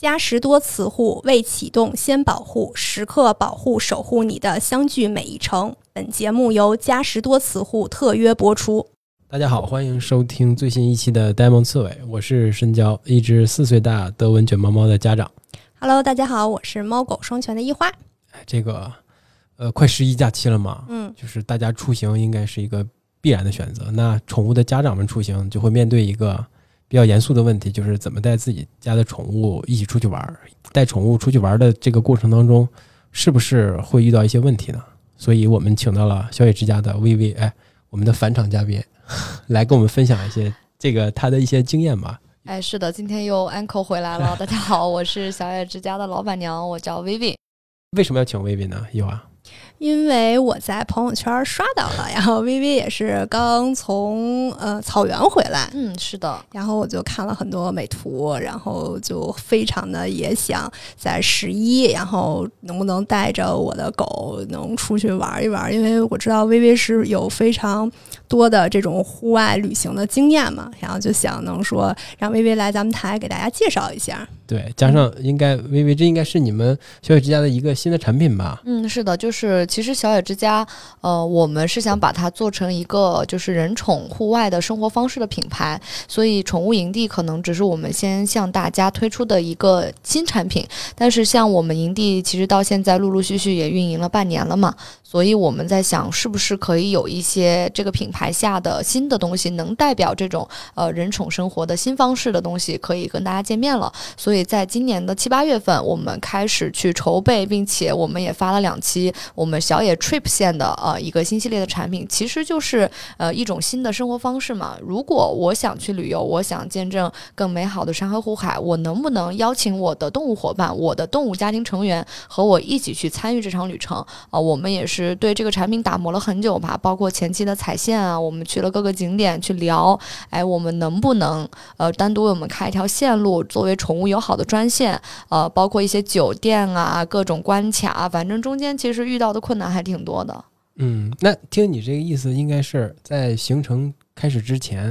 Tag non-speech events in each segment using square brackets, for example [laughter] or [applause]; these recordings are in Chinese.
嘉实多磁护未启动先保护，时刻保护守护你的相聚每一程。本节目由嘉实多磁护特约播出。大家好，欢迎收听最新一期的《呆萌刺猬》，我是深交，一只四岁大德文卷毛猫的家长。Hello，大家好，我是猫狗双全的一花。哎这个，呃，快十一假期了嘛，嗯，就是大家出行应该是一个必然的选择。那宠物的家长们出行就会面对一个比较严肃的问题，就是怎么带自己家的宠物一起出去玩儿。带宠物出去玩儿的这个过程当中，是不是会遇到一些问题呢？所以我们请到了小野之家的薇薇，哎，我们的返场嘉宾，[laughs] 来跟我们分享一些这个他的一些经验吧。哎，是的，今天又 uncle 回来了。大家好，我是小野之家的老板娘，我叫 Vivi。为什么要请薇薇呢？有啊，因为我在朋友圈刷到了，然后微微也是刚从呃草原回来，嗯，是的，然后我就看了很多美图，然后就非常的也想在十一，然后能不能带着我的狗能出去玩一玩，因为我知道微微是有非常多的这种户外旅行的经验嘛，然后就想能说让微微来咱们台给大家介绍一下。对，加上应该微微，这应该是你们小野之家的一个新的产品吧？嗯，是的，就是其实小野之家，呃，我们是想把它做成一个就是人宠户外的生活方式的品牌，所以宠物营地可能只是我们先向大家推出的一个新产品，但是像我们营地其实到现在陆陆续续也运营了半年了嘛，所以我们在想是不是可以有一些这个品牌下的新的东西，能代表这种呃人宠生活的新方式的东西，可以跟大家见面了。所以在今年的七八月份，我们开始去筹备，并且我们也发了两期我们小野 Trip 线的呃一个新系列的产品，其实就是呃一种新的生活方式嘛。如果我想去旅游，我想见证更美好的山河湖海，我能不能邀请我的动物伙伴、我的动物家庭成员和我一起去参与这场旅程？啊、我们也是对这个产品打磨了很久吧，包括前期的踩线啊，我们去了各个景点去聊，哎，我们能不能呃单独为我们开一条线路，作为宠物友好的专线？呃，包括一些酒店啊，各种关卡啊，反正中间其实遇到的困难还挺多的。嗯，那听你这个意思，应该是在行程开始之前，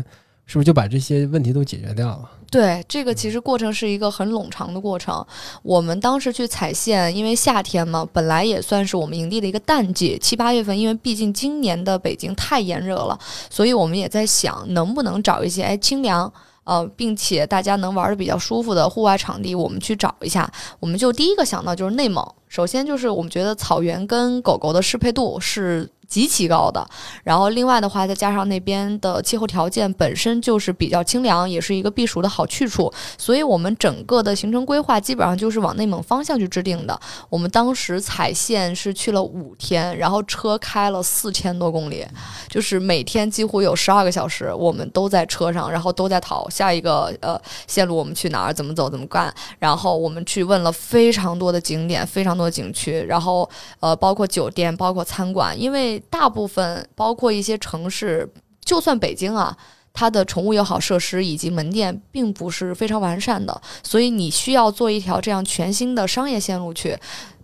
是不是就把这些问题都解决掉了？对，这个其实过程是一个很冗长的过程。我们当时去踩线，因为夏天嘛，本来也算是我们营地的一个淡季，七八月份，因为毕竟今年的北京太炎热了，所以我们也在想，能不能找一些哎清凉。呃，并且大家能玩的比较舒服的户外场地，我们去找一下。我们就第一个想到就是内蒙，首先就是我们觉得草原跟狗狗的适配度是极其高的，然后另外的话，再加上那边的气候条件本身就是比较清凉，也是一个避暑的好去处，所以我们整个的行程规划基本上就是往内蒙方向去制定的。我们当时踩线是去了五天，然后车开了四千多公里，就是每天几乎有十二个小时，我们都在车上，然后都在讨下一个呃线路我们去哪儿，怎么走，怎么干。然后我们去问了非常多的景点，非常多的景区，然后呃包括酒店，包括餐馆，因为大部分包括一些城市，就算北京啊。它的宠物友好设施以及门店并不是非常完善的，所以你需要做一条这样全新的商业线路去，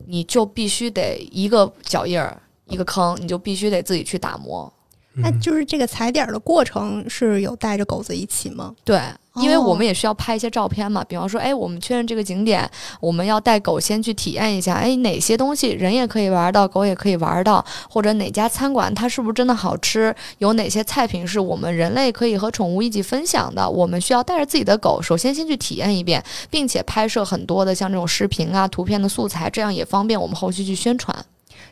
你就必须得一个脚印儿一个坑，你就必须得自己去打磨。那嗯就是这个踩点儿的过程是有带着狗子一起吗？对，因为我哦们也需要拍一些照片嘛，比方说，哎，我们确认这个景点，我们要带狗先去体验一下，哎，哪些东西人也可以玩到，狗也可以玩到，或者哪家餐馆它是不是真的好吃，有哪些菜品是我们人类可以和宠物一起分享的，我们需要带着自己的狗，首先先去体验一遍，并且拍摄很多的像这种视频啊、图片的素材，这样也方便我们后续去宣传。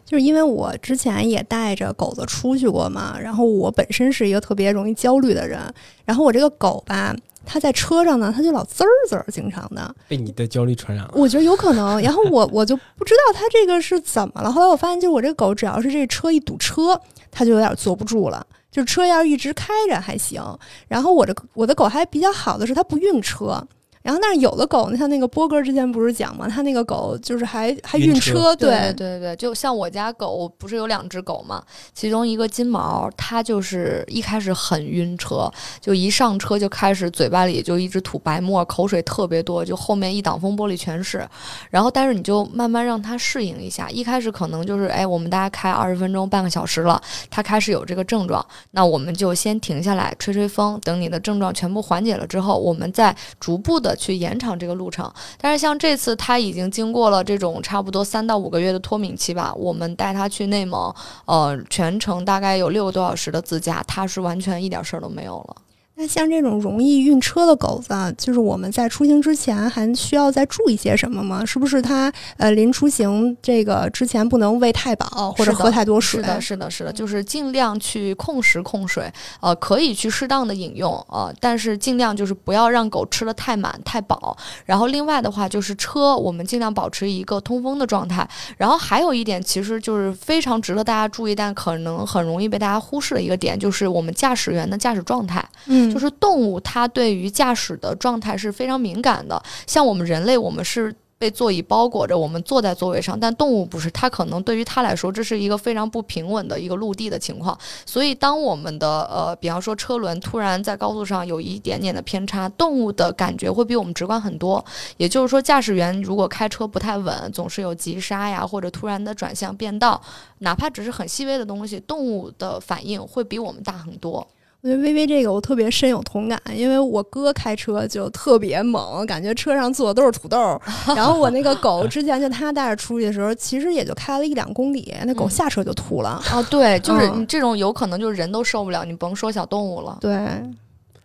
就是因为我之前也带着狗子出去过嘛，然后我本身是一个特别容易焦虑的人，然后我这个狗吧，它在车上呢，它就老滋儿滋儿，经常的，被你的焦虑传染了。我觉得有可能。然后我我就不知道它这个是怎么了，后来我发现，就是我这个狗只要是这车一堵车，它就有点坐不住了。就是车要是一直开着还行，然后我这我的狗还比较好的是它不晕车，然后但是有的狗，像那个波哥之前不是讲嘛，他那个狗就是还还晕晕车车，对。对对，就像我家狗不是有两只狗嘛，其中一个金毛，它就是一开始很晕车，就一上车就开始嘴巴里就一直吐白沫，口水特别多，就后面一挡风玻璃全是。然后但是你就慢慢让它适应一下，一开始可能就是哎，我们大家开二十分钟半个小时了，它开始有这个症状，那我们就先停下来吹吹风，等你的症状全部缓解了之后，我们再逐步的去延长这个路程。但是像这次他已经经过了这种差不多三到五个月的脱敏期吧，我们带他去内蒙，呃，全程大概有六个多小时的自驾，他是完全一点事儿都没有了。那像这种容易晕车的狗子，就是我们在出行之前还需要再注意些什么吗？是不是它呃临出行这个之前不能喂太饱或者喝太多水？是的，是的，是的，就是尽量去控食控水，呃，可以去适当的饮用，呃，但是尽量就是不要让狗吃的太满太饱。然后另外的话就是车，我们尽量保持一个通风的状态。然后还有一点，其实就是非常值得大家注意，但可能很容易被大家忽视的一个点，就是我们驾驶员的驾驶状态。嗯。就是动物，它对于驾驶的状态是非常敏感的。像我们人类，我们是被座椅包裹着，我们坐在座位上，但动物不是，它可能对于它来说，这是一个非常不平稳的一个陆地的情况。所以，当我们的呃，比方说车轮突然在高速上有一点点的偏差，动物的感觉会比我们直观很多。也就是说，驾驶员如果开车不太稳，总是有急刹呀，或者突然的转向变道，哪怕只是很细微的东西，动物的反应会比我们大很多。我觉得微微这个我特别深有同感，因为我哥开车就特别猛，感觉车上坐的都是土豆。然后我那个狗之前就他带着出去的时候，其实也就开了一两公里，那狗下车就吐了。啊，对，就是你这种有可能就是人都受不了，你甭说小动物了。对，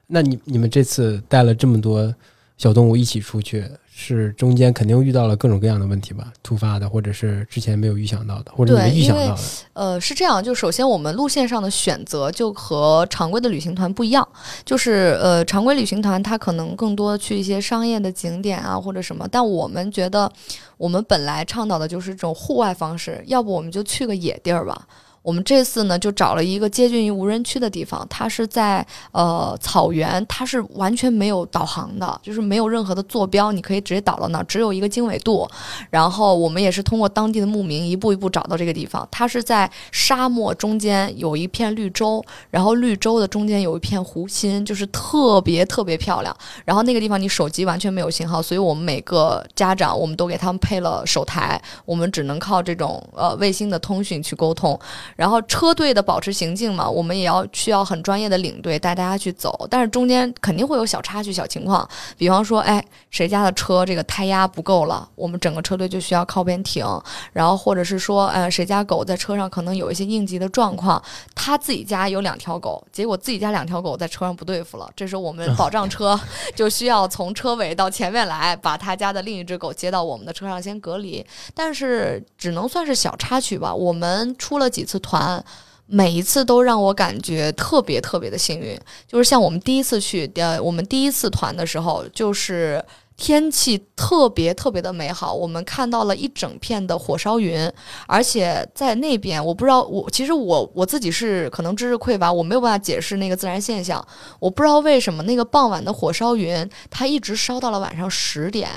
那你你们这次带了这么多小动物一起出去？是中间肯定遇到了各种各样的问题吧，突发的，或者是之前没有预想到的，或者你们预想到的。呃，是这样，就首先我们路线上的选择就和常规的旅行团不一样，就是呃，常规旅行团它可能更多去一些商业的景点啊或者什么，但我们觉得我们本来倡导的就是这种户外方式，要不我们就去个野地儿吧。我们这次呢，就找了一个接近于无人区的地方，它是在呃草原，它是完全没有导航的，就是没有任何的坐标，你可以直接导到那儿，只有一个经纬度。然后我们也是通过当地的牧民一步一步找到这个地方，它是在沙漠中间有一片绿洲，然后绿洲的中间有一片湖心，就是特别特别漂亮。然后那个地方你手机完全没有信号，所以我们每个家长我们都给他们配了手台，我们只能靠这种呃卫星的通讯去沟通。然后车队的保持行进嘛，我们也要需要很专业的领队带大家去走，但是中间肯定会有小插曲、小情况，比方说，哎，谁家的车这个胎压不够了，我们整个车队就需要靠边停，然后或者是说，呃，谁家狗在车上可能有一些应急的状况，他自己家有两条狗，结果自己家两条狗在车上不对付了，这时候我们保障车 [laughs] 就需要从车尾到前面来，把他家的另一只狗接到我们的车上先隔离，但是只能算是小插曲吧，我们出了几次。团每一次都让我感觉特别特别的幸运，就是像我们第一次去，呃，我们第一次团的时候，就是天气特别特别的美好，我们看到了一整片的火烧云，而且在那边，我不知道，我其实我我自己是可能知识匮乏，我没有办法解释那个自然现象，我不知道为什么那个傍晚的火烧云，它一直烧到了晚上十点。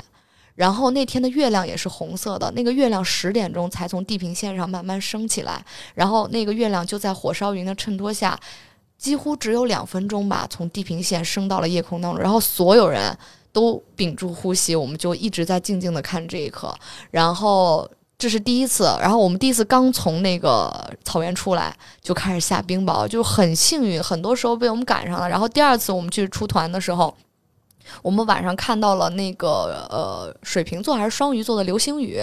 然后那天的月亮也是红色的，那个月亮十点钟才从地平线上慢慢升起来，然后那个月亮就在火烧云的衬托下，几乎只有两分钟吧，从地平线升到了夜空当中，然后所有人都屏住呼吸，我们就一直在静静的看这一刻，然后这是第一次，然后我们第一次刚从那个草原出来就开始下冰雹，就很幸运，很多时候被我们赶上了，然后第二次我们去出团的时候。我们晚上看到了那个呃水瓶座还是双鱼座的流星雨，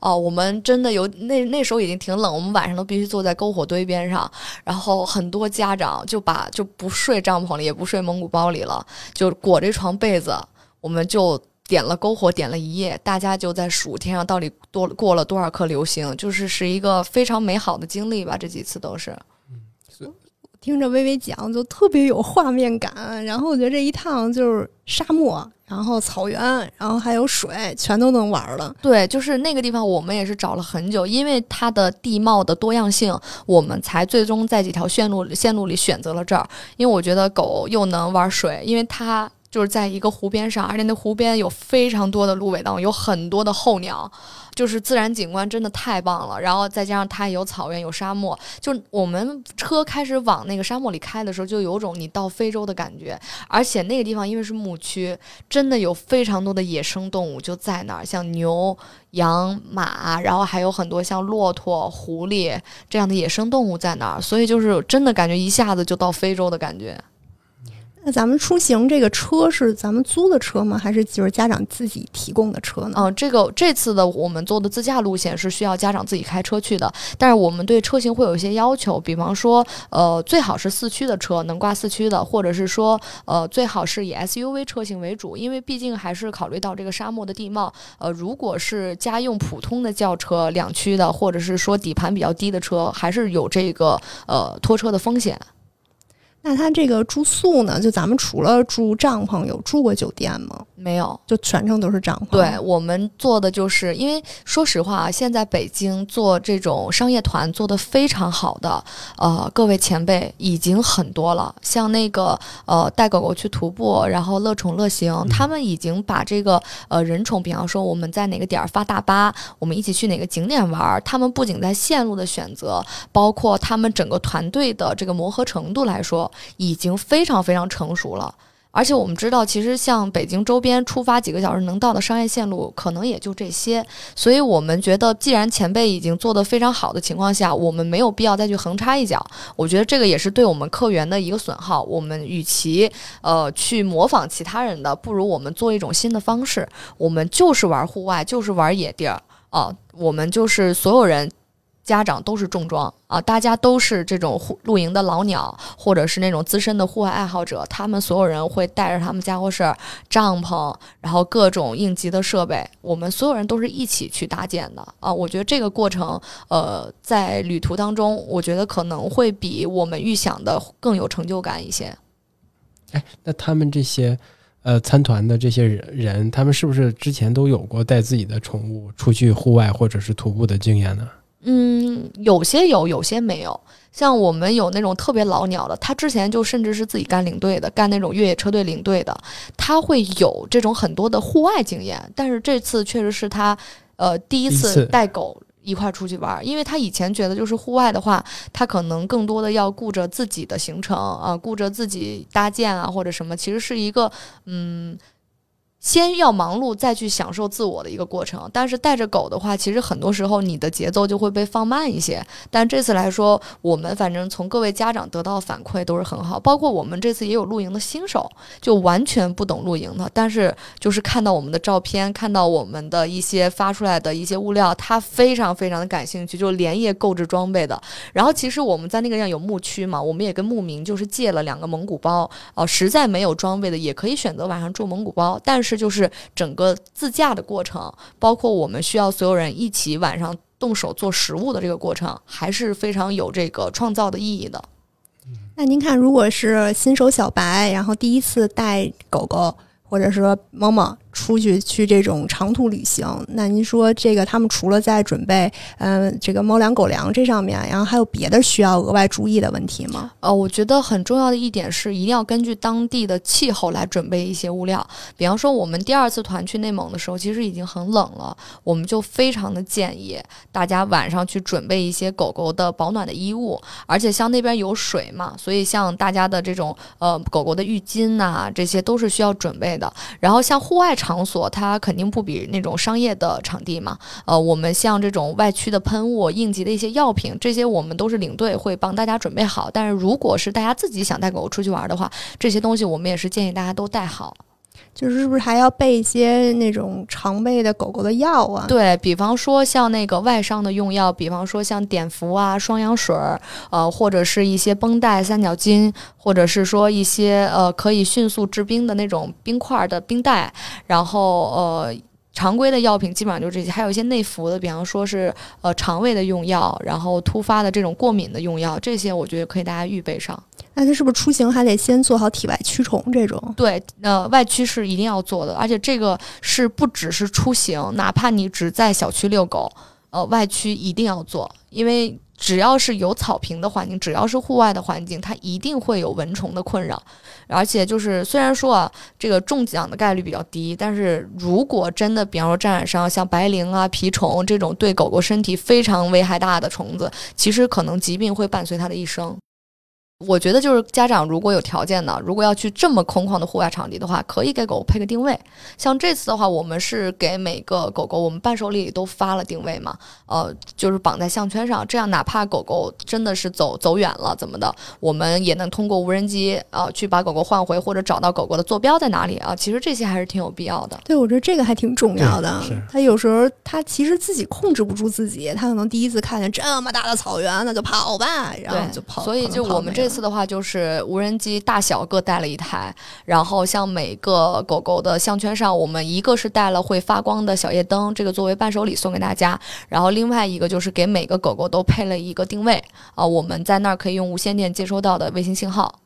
哦，我们真的有那那时候已经挺冷，我们晚上都必须坐在篝火堆边上，然后很多家长就把就不睡帐篷里，也不睡蒙古包里了，就裹着床被子，我们就点了篝火，点了一夜，大家就在数天上到底多过了多少颗流星，就是是一个非常美好的经历吧，这几次都是。听着微微讲，就特别有画面感。然后我觉得这一趟就是沙漠，然后草原，然后还有水，全都能玩了。对，就是那个地方，我们也是找了很久，因为它的地貌的多样性，我们才最终在几条线路线路里选择了这儿。因为我觉得狗又能玩水，因为它。就是在一个湖边上，而且那湖边有非常多的芦苇荡，有很多的候鸟，就是自然景观真的太棒了。然后再加上它有草原有沙漠，就我们车开始往那个沙漠里开的时候，就有种你到非洲的感觉。而且那个地方因为是牧区，真的有非常多的野生动物就在那儿，像牛、羊、马，然后还有很多像骆驼、狐狸这样的野生动物在那儿，所以就是真的感觉一下子就到非洲的感觉。那咱们出行这个车是咱们租的车吗？还是就是家长自己提供的车呢？嗯，这个这次的我们做的自驾路线是需要家长自己开车去的，但是我们对车型会有一些要求，比方说，呃，最好是四驱的车，能挂四驱的，或者是说，呃，最好是以 SUV 车型为主，因为毕竟还是考虑到这个沙漠的地貌。呃，如果是家用普通的轿车，两驱的，或者是说底盘比较低的车，还是有这个呃拖车的风险。那他这个住宿呢？就咱们除了住帐篷，有住过酒店吗？没有，就全程都是帐篷。对我们做的就是，因为说实话啊，现在北京做这种商业团做的非常好的，呃，各位前辈已经很多了。像那个呃带狗狗去徒步，然后乐宠乐行，他们已经把这个呃人宠，比方说我们在哪个点儿发大巴，我们一起去哪个景点玩，他们不仅在线路的选择，包括他们整个团队的这个磨合程度来说。已经非常非常成熟了，而且我们知道，其实像北京周边出发几个小时能到的商业线路，可能也就这些。所以我们觉得，既然前辈已经做得非常好的情况下，我们没有必要再去横插一脚。我觉得这个也是对我们客源的一个损耗。我们与其呃去模仿其他人的，不如我们做一种新的方式。我们就是玩户外，就是玩野地儿啊，我们就是所有人。家长都是重装啊，大家都是这种露营的老鸟，或者是那种资深的户外爱好者，他们所有人会带着他们家伙事儿、帐篷，然后各种应急的设备，我们所有人都是一起去搭建的啊。我觉得这个过程，呃，在旅途当中，我觉得可能会比我们预想的更有成就感一些。哎，那他们这些呃参团的这些人人，他们是不是之前都有过带自己的宠物出去户外或者是徒步的经验呢？嗯，有些有，有些没有。像我们有那种特别老鸟的，他之前就甚至是自己干领队的，干那种越野车队领队的，他会有这种很多的户外经验。但是这次确实是他，呃，第一次带狗一块出去玩，因为他以前觉得就是户外的话，他可能更多的要顾着自己的行程啊，顾着自己搭建啊或者什么，其实是一个嗯。先要忙碌，再去享受自我的一个过程。但是带着狗的话，其实很多时候你的节奏就会被放慢一些。但这次来说，我们反正从各位家长得到反馈都是很好，包括我们这次也有露营的新手，就完全不懂露营的，但是就是看到我们的照片，看到我们的一些发出来的一些物料，他非常非常的感兴趣，就连夜购置装备的。然后其实我们在那个上有牧区嘛，我们也跟牧民就是借了两个蒙古包，哦，实在没有装备的也可以选择晚上住蒙古包，但是。这就是整个自驾的过程，包括我们需要所有人一起晚上动手做食物的这个过程，还是非常有这个创造的意义的。那您看，如果是新手小白，然后第一次带狗狗，或者说猫猫。出去去这种长途旅行，那您说这个他们除了在准备嗯这个猫粮狗粮这上面，然后还有别的需要额外注意的问题吗？呃，我觉得很重要的一点是，一定要根据当地的气候来准备一些物料。比方说，我们第二次团去内蒙的时候，其实已经很冷了，我们就非常的建议大家晚上去准备一些狗狗的保暖的衣物，而且像那边有水嘛，所以像大家的这种呃狗狗的浴巾呐，这些都是需要准备的。然后像户外。场所它肯定不比那种商业的场地嘛，呃，我们像这种外区的喷雾、应急的一些药品，这些我们都是领队会帮大家准备好。但是如果是大家自己想带狗狗出去玩的话，这些东西我们也是建议大家都带好。就是是不是还要备一些那种常备的狗狗的药啊？对比方说像那个外伤的用药，比方说像碘伏啊、双氧水儿，呃，或者是一些绷带、三角巾，或者是说一些呃可以迅速制冰的那种冰块的冰袋，然后呃。常规的药品基本上就这些，还有一些内服的，比方说是呃肠胃的用药，然后突发的这种过敏的用药，这些我觉得可以大家预备上。那他是不是出行还得先做好体外驱虫这种？对，呃，外驱是一定要做的，而且这个是不只是出行，哪怕你只在小区遛狗，呃，外驱一定要做，因为。只要是有草坪的环境，只要是户外的环境，它一定会有蚊虫的困扰。而且就是虽然说啊，这个中奖的概率比较低，但是如果真的，比方说沾染上像白灵啊、蜱虫这种对狗狗身体非常危害大的虫子，其实可能疾病会伴随它的一生。我觉得就是家长如果有条件的，如果要去这么空旷的户外场地的话，可以给狗配个定位。像这次的话，我们是给每个狗狗，我们伴手礼都发了定位嘛，呃，就是绑在项圈上，这样哪怕狗狗真的是走走远了怎么的，我们也能通过无人机啊去把狗狗换回，或者找到狗狗的坐标在哪里啊。其实这些还是挺有必要的。对，我觉得这个还挺重要的。他有时候他其实自己控制不住自己，他可能第一次看见这么大的草原，那就跑吧，然后就跑。所以就我们这次的话，就是无人机大小各带了一台，然后像每个狗狗的项圈上，我们一个是带了会发光的小夜灯，这个作为伴手礼送给大家，然后另外一个就是给每个狗狗都配了一个定位啊，我们在那儿可以用无线电接收到的卫星信号。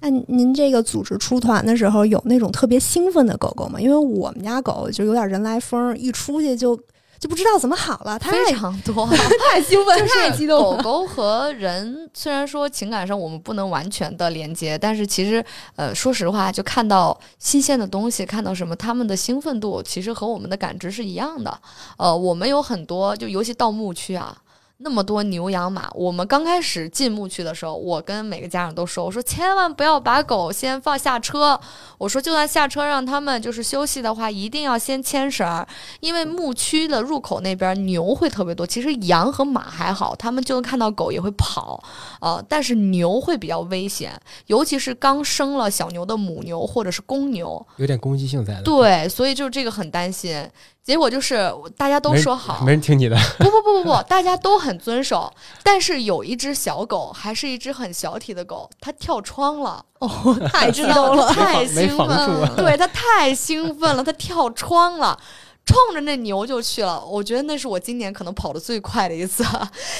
那您这个组织出团的时候，有那种特别兴奋的狗狗吗？因为我们家狗就有点人来疯，一出去就就不知道怎么好了，太非常多，[laughs] 太兴奋，太激动了。狗狗和人虽然说情感上我们不能完全的连接，但是其实呃，说实话，就看到新鲜的东西，看到什么，他们的兴奋度其实和我们的感知是一样的。呃，我们有很多，就尤其到墓区啊。那么多牛羊马，我们刚开始进牧区的时候，我跟每个家长都说，我说千万不要把狗先放下车，我说就算下车让他们就是休息的话，一定要先牵绳儿，因为牧区的入口那边牛会特别多，其实羊和马还好，他们就能看到狗也会跑，呃，但是牛会比较危险，尤其是刚生了小牛的母牛或者是公牛，有点攻击性在的。对，所以就这个很担心。结果就是大家都说好，没人听你的。[laughs] 不不不不不，大家都很遵守，但是有一只小狗，还是一只很小体的狗，它跳窗了，哦，太激知道吗？动了。[laughs] 太兴奋了，[laughs] 对它太兴奋了，它跳窗了。冲着那牛就去了，我觉得那是我今年可能跑得最快的一次，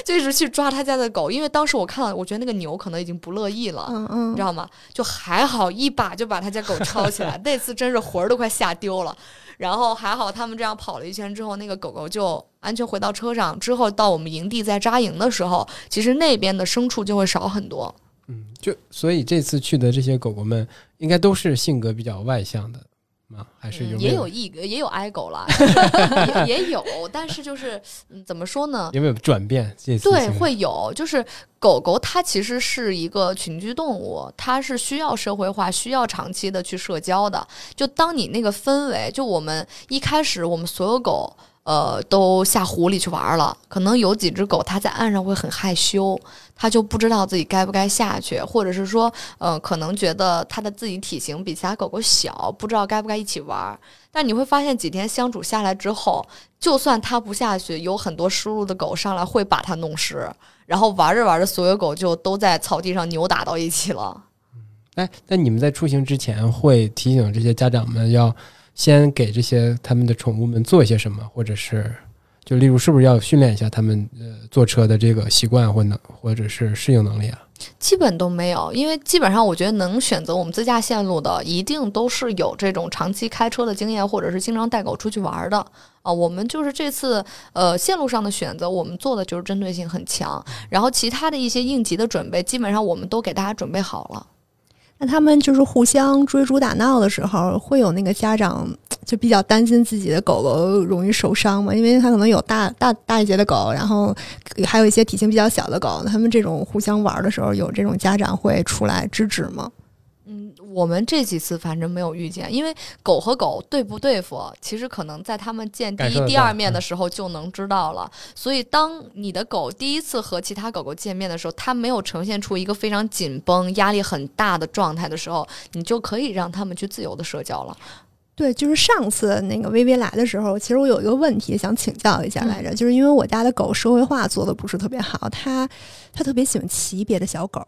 就一直去抓他家的狗，因为当时我看到，我觉得那个牛可能已经不乐意了，嗯嗯你知，道吗？就还好一把就把他家狗抄起来，那次真是魂儿都快吓丢了。然后还好他们这样跑了一圈之后，那个狗狗就安全回到车上。之后到我们营地再扎营的时候，其实那边的牲畜就会少很多。嗯，就所以这次去的这些狗狗们，应该都是性格比较外向的吗？还是有嗯也有一也有爱狗了，[laughs] 也也有，但是就是嗯，怎么说呢？有没有转变？对，会有，就是狗狗它其实是一个群居动物，它是需要社会化、需要长期的去社交的。就当你那个氛围，就我们一开始我们所有狗。呃，都下湖里去玩了。可能有几只狗，它在岸上会很害羞，它就不知道自己该不该下去，或者是说，呃，可能觉得它的自己体型比其他狗狗小，不知道该不该一起玩。但你会发现，几天相处下来之后，就算它不下去，有很多输入的狗上来会把它弄湿。然后玩着玩着，所有狗就都在草地上扭打到一起了。哎，那你们在出行之前会提醒这些家长们要先给这些他们的宠物们做一些什么，或者是就例如是不是要训练一下他们呃坐车的这个习惯或能或者是适应能力啊？基本都没有，因为基本上我觉得能选择我们自驾线路的，一定都是有这种长期开车的经验，或者是经常带狗出去玩的啊。我们就是这次呃线路上的选择，我们做的就是针对性很强，然后其他的一些应急的准备，基本上我们都给大家准备好了。那他们就是互相追逐打闹的时候，会有那个家长就比较担心自己的狗狗容易受伤嘛？因为他可能有大大大一些的狗，然后还有一些体型比较小的狗，他们这种互相玩的时候，有这种家长会出来制止吗？嗯，我们这几次反正没有遇见，因为狗和狗对不对付，其实可能在他们见第一、第二面的嗯时候就能知道了。所以，当你的狗第一次和其他狗狗见面的时候，它没有呈现出一个非常紧绷、压力很大的状态的时候，你就可以让它们去自由的社交了。对，就是上次那个微微来的时候，其实我有一个问题想请教一下来着，就是因为我家的狗社会化做的不是特别好，它它特别喜欢骑别的小狗。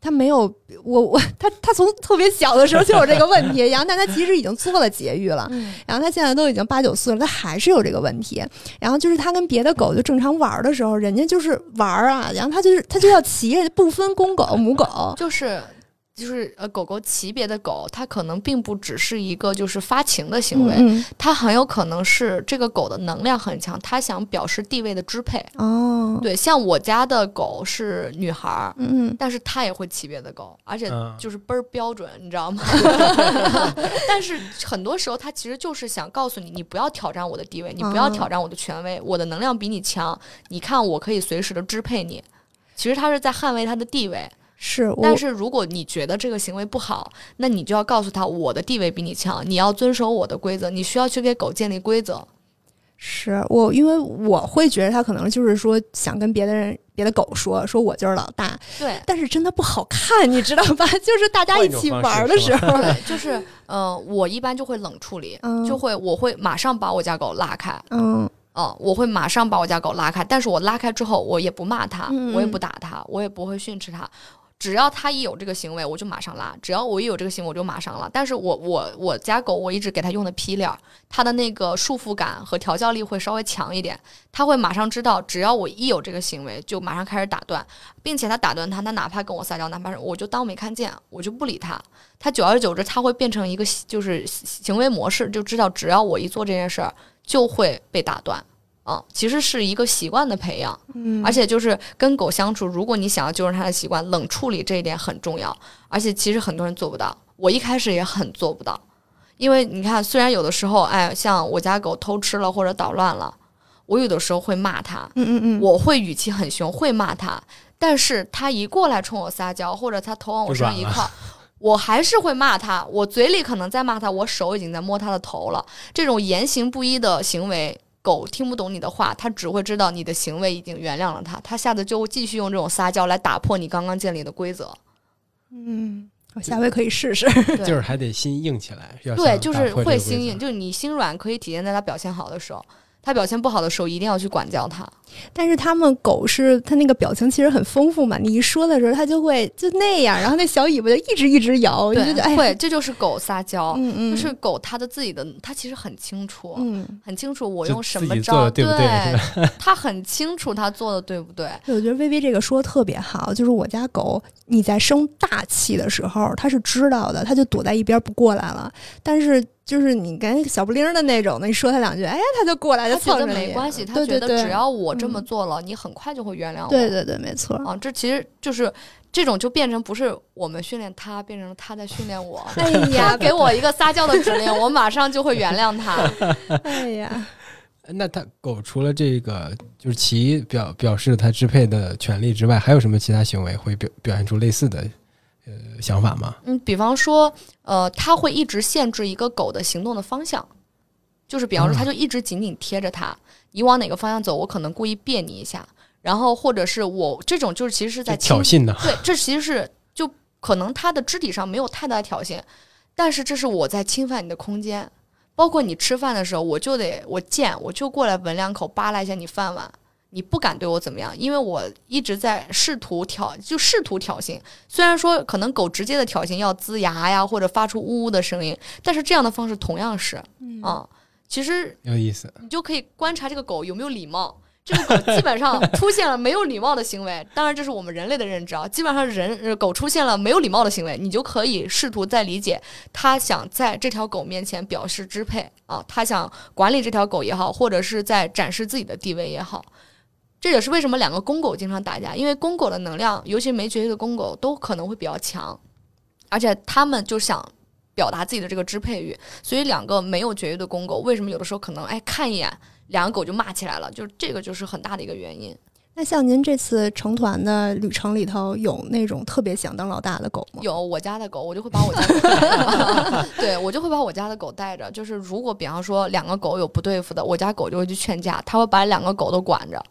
它没有我我他他从特别小的时候就有这个问题，[laughs] 然后但他其实已经做了节育了，嗯，然后他现在都已经八九岁了，他还是有这个问题。然后就是他跟别的狗就正常玩的时候，人家就是玩啊，然后他就是他就要骑，不分公狗母狗。就是。就是呃，狗狗骑别的狗，它可能并不只是一个就是发情的行为，嗯它很有可能是这个狗的能量很强，它想表示地位的支配。嗯、哦，对，像我家的狗是女孩儿，嗯嗯但是它也会骑别的狗，而且嗯就是倍儿标准，你知道吗？[laughs] 但是很多时候，它其实就是想告诉你，你不要挑战我的地位，你不要哦挑战我的权威，我的能量比你强，你看我可以随时的支配你。其实它是在捍卫它的地位。是，但是如果你觉得这个行为不好，那你就要告诉他我的地位比你强，你要遵守我的规则，你需要去给狗建立规则。是我，因为我会觉得他可能就是说想跟别的人、别的狗说，说我就是老大，对，但是真的不好看，你知道吧？[laughs] 就是大家一起玩的时候，对，就是呃，我一般就会冷处理，嗯就会我会马上把我家狗拉开，嗯哦、我会马上把我家狗拉开，但是我拉开之后，我也不骂它，嗯我也不打它，我也不会训斥它。只要它一有这个行为，我就马上拉；只要我一有这个行为，我就马上拉。但是我我我家狗，我一直给它用的皮链，它的那个束缚感和调教力会稍微强一点，它会马上知道，只要我一有这个行为，就马上开始打断，并且它打断它，它哪怕跟我撒娇，哪怕是我就当没看见，我就不理它。它久而久之，它会变成一个就是行为模式，就知道只要我一做这件事儿，就会被打断。啊，其实是一个习惯的培养，嗯，而且就是跟狗相处，如果你想要纠正它的习惯，冷处理这一点很重要。而且其实很多人做不到，我一开始也很做不到，因为你看，虽然有的时候，哎，像我家狗偷吃了或者捣乱了，我有的时候会骂它，嗯嗯嗯，我会语气很凶，会骂它，但是它一过来冲我撒娇，或者它头往我身上一靠。我还是会骂它，我嘴里可能在骂它，我手已经在摸它的头了。这种言行不一的行为，狗听不懂你的话，它只会知道你的行为已经原谅了它，它下次就会继续用这种撒娇来打破你刚刚建立的规则。嗯，我下回可以试试。对 [laughs] 就是还得心硬起来。对，就是会心硬，就是你心软可以体现在它表现好的时候，它表现不好的时候一定要去管教它。但是他们狗是它那个表情其实很丰富嘛，你一说的时候，它就会就那样，然后那小尾巴就一直一直摇，对会，这就是狗撒娇，嗯嗯，就是狗它的自己的，它其实很清楚，嗯，很清楚我用什么招，对不对它很清楚它做的对不对。对我觉得微微这个说的特别好，就是我家狗你在生大气的时候，它是知道的，它就躲在一边不过来了。但是就是你跟小不灵儿的那种的，你说他两句，哎，他就过来就它觉得蹭着你没关系，他觉得只要我这么嗯做了，你很快就会原谅我。对对对，没错。啊，这其实就是这种就变成不是我们训练它，变成了它在训练我。[laughs] 哎它呀，给我一个撒娇的指令，我马上就会原谅它。[laughs] 哎呀，那它狗除了这个就是其表表示它支配的权利之外，还有什么其他行为会表表现出类似的呃想法吗？嗯，比方说，呃，它会一直限制一个狗的行动的方向，就是比方说，嗯它就一直紧紧贴着它，你往哪个方向走，我可能故意别你一下，然后或者是我这种就是其实是在挑衅呢？对，这其实是就可能它的肢体上没有太大的挑衅，但是这是我在侵犯你的空间。包括你吃饭的时候，我就得我贱，我就过来闻两口，扒拉一下你饭碗，你不敢对我怎么样，因为我一直在试图挑，就试图挑衅。虽然说可能狗直接的挑衅要龇牙呀，或者发出呜呜的声音，但是这样的方式同样是嗯啊、其实有意思。你就可以观察这个狗有没有礼貌。这个狗基本上出现了没有礼貌的行为，当然这是我们人类的认知啊。基本上人呃狗出现了没有礼貌的行为，你就可以试图再理解它想在这条狗面前表示支配啊，它想管理这条狗也好，或者是在展示自己的地位也好。这也是为什么两个公狗经常打架，因为公狗的能量，尤其没绝育的公狗，都可能会比较强，而且他们就想表达自己的这个支配欲，所以两个没有绝育的公狗，为什么有的时候可能哎看一眼，两个狗就骂起来了？就是这个就是很大的一个原因。那像您这次成团的旅程里头，有那种特别想当老大的狗吗？有我家的狗，我就会把我家的狗带着，[laughs] 对我就会把我家的狗带着。就是如果比方说两个狗有不对付的，我家狗就会去劝架，它会把两个狗都管着。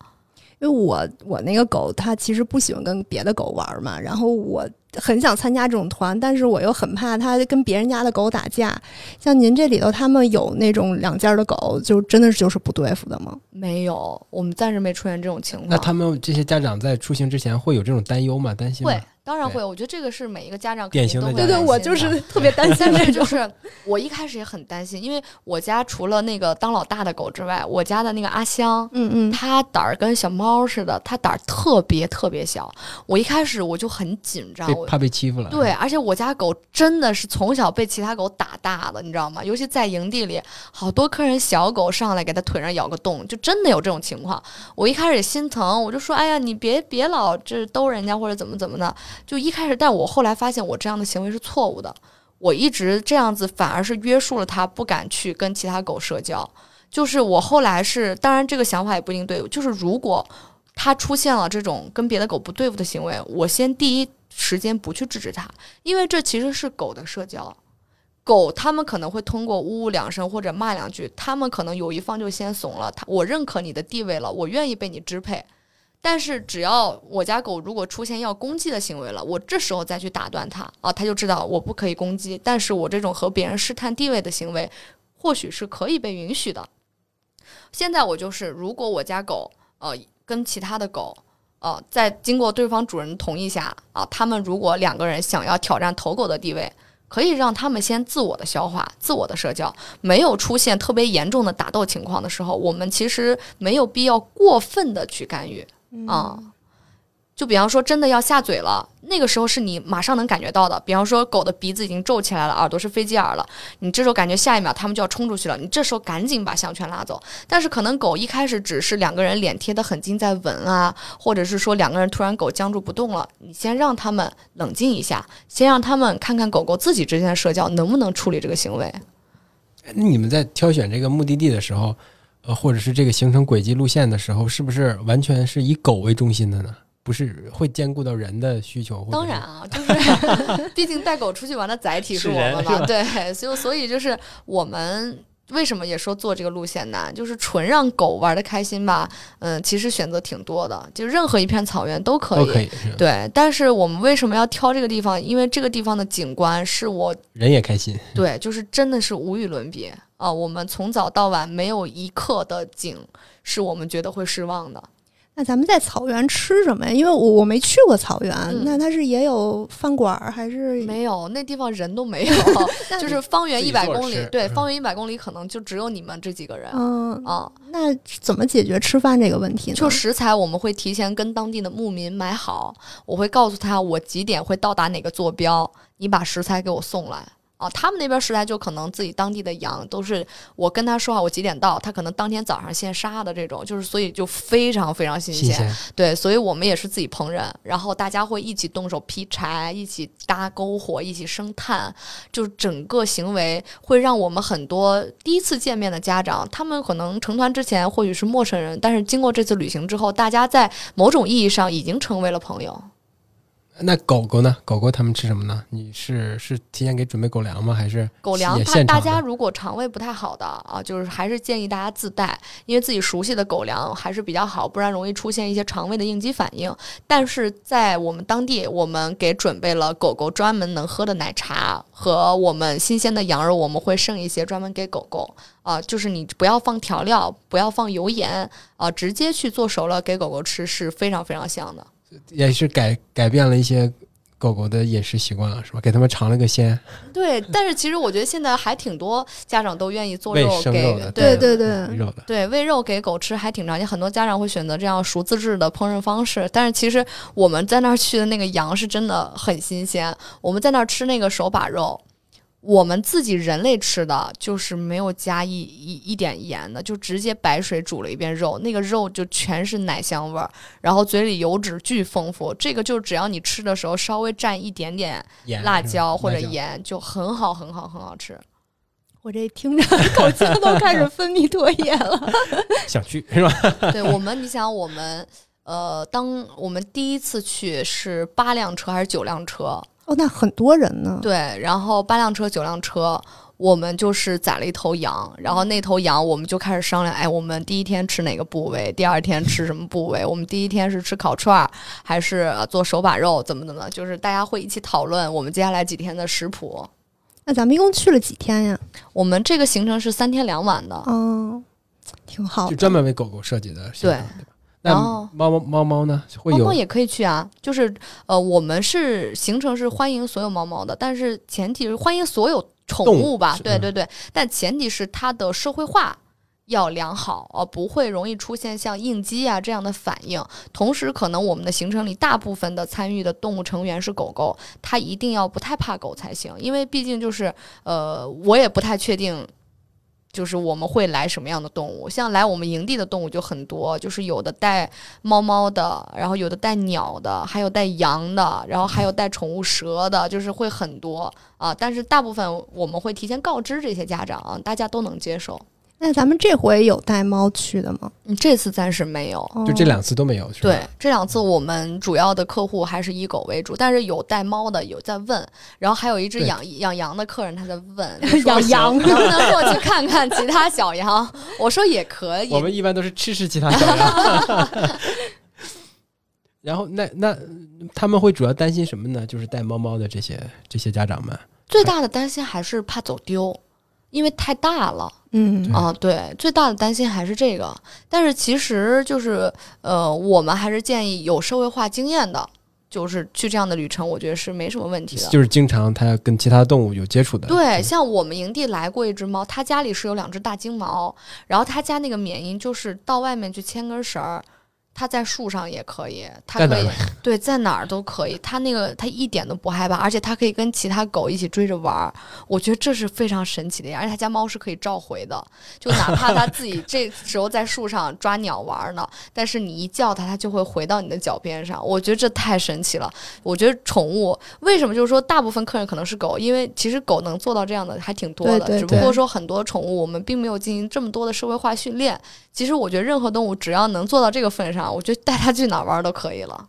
因为我我那个狗它其实不喜欢跟别的狗玩嘛，然后我很想参加这种团，但是我又很怕它跟别人家的狗打架。像您这里头，他们有那种两家的狗，就真的就是不对付的吗？没有，我们暂时没出现这种情况。那他们这些家长在出行之前会有这种担忧吗？担心吗会？，当然对会。我觉得这个是每一个家长肯典型的定都会对对，我就是特别担心但这种。是 [laughs] 就是我一开始也很担心，因为我家除了那个当老大的狗之外，我家的那个阿香，嗯嗯，它胆儿跟小猫似的，它胆儿特别特别小。我一开始我就很紧张，我怕被欺负了？对，而且我家狗真的是从小被其他狗打大的，你知道吗？尤其在营地里，好多客人小狗上来给它腿上咬个洞，就真的有这种情况。我一开始也心疼，我就说：“哎呀，你别别老这逗人家或者怎么怎么的。”就一开始，但我后来发现我这样的行为是错误的。我一直这样子，反而是约束了它，不敢去跟其他狗社交。就是我后来是，当然这个想法也不一定对，就是如果它出现了这种跟别的狗不对付的行为，我先第一时间不去制止它，因为这其实是狗的社交。狗它们可能会通过呜呜两声或者骂两句，它们可能有一方就先怂了，它我认可你的地位了，我愿意被你支配。但是只要我家狗如果出现要攻击的行为了，我这时候再去打断它啊，它就知道我不可以攻击。但是我这种和别人试探地位的行为，或许是可以被允许的。现在我就是，如果我家狗呃跟其他的狗呃在经过对方主人同意下啊，他们如果两个人想要挑战头狗的地位，可以让他们先自我的消化、自我的社交，没有出现特别严重的打斗情况的时候，我们其实没有必要过分的去干预。啊，就比方说，真的要下嘴了，那个时候是你马上能感觉到的。比方说，狗的鼻子已经皱起来了，耳朵是飞机耳了，你这时候感觉下一秒它们就要冲出去了，你这时候赶紧把项圈拉走。但是可能狗一开始只是两个人脸贴得很近在闻啊，或者是说两个人突然狗僵住不动了，你先让他们冷静一下，先让他们看看狗狗自己之间的社交能不能处理这个行为。那你们在挑选这个目的地的时候？呃，或者是这个行程轨迹路线的时候，是不是完全是以狗为中心的呢？不是会兼顾到人的需求？当然啊，就是 [laughs] 毕竟带狗出去玩的载体是我们嘛，对，所以所以就是我们为什么也说做这个路线难？就是纯让狗玩的开心吧。嗯，其实选择挺多的，就任何一片草原都可以。对，但是我们为什么要挑这个地方？因为这个地方的景观是我人也开心。对，就是真的是无与伦比。啊，我们从早到晚没有一刻的景是我们觉得会失望的。那咱们在草原吃什么呀？因为我我没去过草原，那它是也有饭馆还是没有？那地方人都没有，[laughs] 就是方圆一百公里，对，方圆一百公里可能就只有你们这几个人。嗯啊，那怎么解决吃饭这个问题呢？就食材，我们会提前跟当地的牧民买好，我会告诉他我几点会到达哪个坐标，你把食材给我送来。啊，他们那边食材就可能自己当地的羊都是我跟他说好我几点到，他可能当天早上现杀的这种，就是所以就非常非常新鲜。对，所以我们也是自己烹饪，然后大家会一起动手劈柴，一起搭篝火，一起生炭，就是整个行为会让我们很多第一次见面的家长，他们可能成团之前或许是陌生人，但是经过这次旅行之后，大家在某种意义上已经成为了朋友。那狗狗呢？狗狗它们吃什么呢？你是是提前给准备狗粮吗？还是狗粮？它大家如果肠胃不太好的啊，就是还是建议大家自带，因为自己熟悉的狗粮还是比较好，不然容易出现一些肠胃的应激反应。但是在我们当地，我们给准备了狗狗专门能喝的奶茶和我们新鲜的羊肉，我们会剩一些专门给狗狗啊，就是你不要放调料，不要放油盐啊，直接去做熟了给狗狗吃是非常非常香的。也是改改变了一些狗狗的饮食习惯了，是吧？给他们尝了个鲜。对，但是其实我觉得现在还挺多家长都愿意做肉给，对对对，肉的，对喂肉给狗吃还挺常见。很多家长会选择这样熟自制的烹饪方式，但是其实我们在那儿去的那个羊是真的很新鲜。我们在那儿吃那个手把肉。我们自己人类吃的就是没有加一一一点盐的，就直接白水煮了一遍肉，那个肉就全是奶香味儿，然后嘴里油脂巨丰富。这个就只要你吃的时候稍微蘸一点点辣椒或者盐，就很好很好很好吃。我这听着口腔都开始分泌唾液了，[laughs] 想去是吧？[laughs] 对我们，你想我们，呃，当我们第一次去是八辆车还是九辆车？哦，那很多人呢。对，然后八辆车、九辆车，我们就是宰了一头羊，然后那头羊我们就开始商量，哎，我们第一天吃哪个部位，第二天吃什么部位？我们第一天是吃烤串儿，还是做手把肉？怎么怎么？就是大家会一起讨论我们接下来几天的食谱。那咱们一共去了几天呀？我们这个行程是三天两晚的。嗯，挺好。就专门为狗狗设计的。对。然后猫猫猫猫呢？猫猫也可以去啊，就是呃，我们是行程是欢迎所有猫猫的，但是前提是欢迎所有宠物吧？对对对，但前提是它的社会化要良好，呃，不会容易出现像应激啊这样的反应。同时，可能我们的行程里大部分的参与的动物成员是狗狗，它一定要不太怕狗才行，因为毕竟就是呃，我也不太确定。就是我们会来什么样的动物？像来我们营地的动物就很多，就是有的带猫猫的，然后有的带鸟的，还有带羊的，然后还有带宠物蛇的，就是会很多啊。但是大部分我们会提前告知这些家长，大家都能接受。那咱们这回有带猫去的吗？嗯，这次暂时没有。就这两次都没有，是吧？对，这两次我们主要的客户还是以狗为主，但是有带猫的有在问，然后还有一只养养羊的客人他在问 [laughs] 养羊能不能过去看看其他小羊？[laughs] 我说也可以。我们一般都是吃吃其他小羊。[laughs] 然后那那他们会主要担心什么呢？就是带猫猫的这些这些家长们，最大的担心还是怕走丢，因为太大了。嗯啊，对，最大的担心还是这个。但是其实就是，呃，我们还是建议有社会化经验的，就是去这样的旅程，我觉得是没什么问题的。就是经常它跟其他动物有接触的。对，像我们营地来过一只猫，它家里是有两只大金毛，然后它家那个缅因就是到外面去牵根绳儿，它在树上也可以，它可以对在哪儿都可以，它那个它一点都不害怕，而且它可以跟其他狗一起追着玩儿，我觉得这是非常神奇的呀，而且它家猫是可以召回的，就哪怕它自己 [laughs] 这时候在树上抓鸟玩儿呢，但是你一叫它，它就会回到你的脚边上，我觉得这太神奇了。我觉得宠物为什么就是说大部分客人可能是狗，因为其实狗能做到这样的还挺多的，对对只不过说很多宠物我们并没有进行这么多的社会化训练。其实我觉得任何动物只要能做到这个份上，我觉得带它去哪儿玩儿都可以了。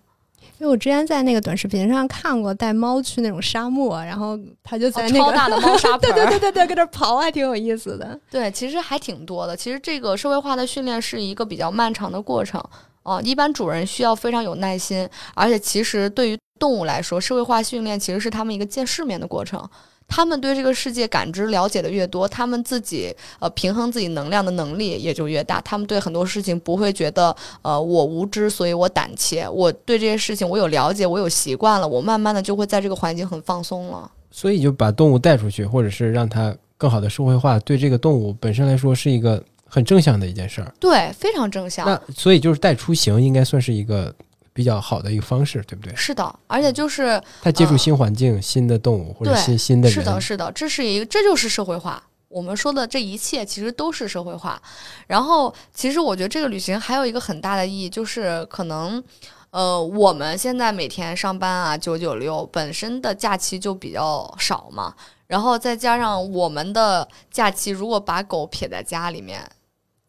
因为我之前在那个短视频上看过带猫去那种沙漠，然后它就在哦那个、超大的猫砂盆对儿，[laughs] 对对对对，跟那刨还挺有意思的。对，其实还挺多的。其实这个社会化的训练是一个比较漫长的过程啊、一般主人需要非常有耐心，而且其实对于动物来说，社会化训练其实是他们一个见世面的过程。他们对这个世界感知了解的越多，他们自己呃平衡自己能量的能力也就越大。他们对很多事情不会觉得呃我无知，所以我胆怯。我对这些事情我有了解，我有习惯了，我慢慢的就会在这个环境很放松了。所以就把动物带出去，或者是让它更好的社会化，对这个动物本身来说是一个很正向的一件事儿。对，非常正向。那所以就是带出行应该算是一个比较好的一个方式，对不对？是的，而且就是他接触嗯新环境、新的动物或者对新新的人，是的，是的，这是一个，这就是社会化。我们说的这一切其实都是社会化。然后，其实我觉得这个旅行还有一个很大的意义，就是可能，呃，我们现在每天上班啊，九九六，本身的假期就比较少嘛。然后再加上我们的假期，如果把狗撇在家里面，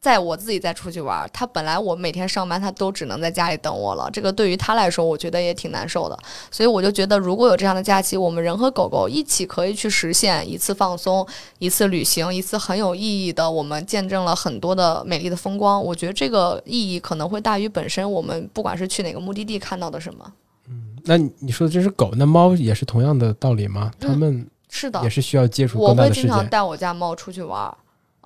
在我自己再出去玩儿，它本来我每天上班，他都只能在家里等我了。这个对于他来说，我觉得也挺难受的。所以我就觉得，如果有这样的假期，我们人和狗狗一起可以去实现一次放松、一次旅行、一次很有意义的，我们见证了很多的美丽的风光。我觉得这个意义可能会大于本身我们不管是去哪个目的地看到的什么。嗯那你你说的这是狗，那猫也是同样的道理吗？它们是的也，是需要接触我会经。常带我家猫出去玩儿。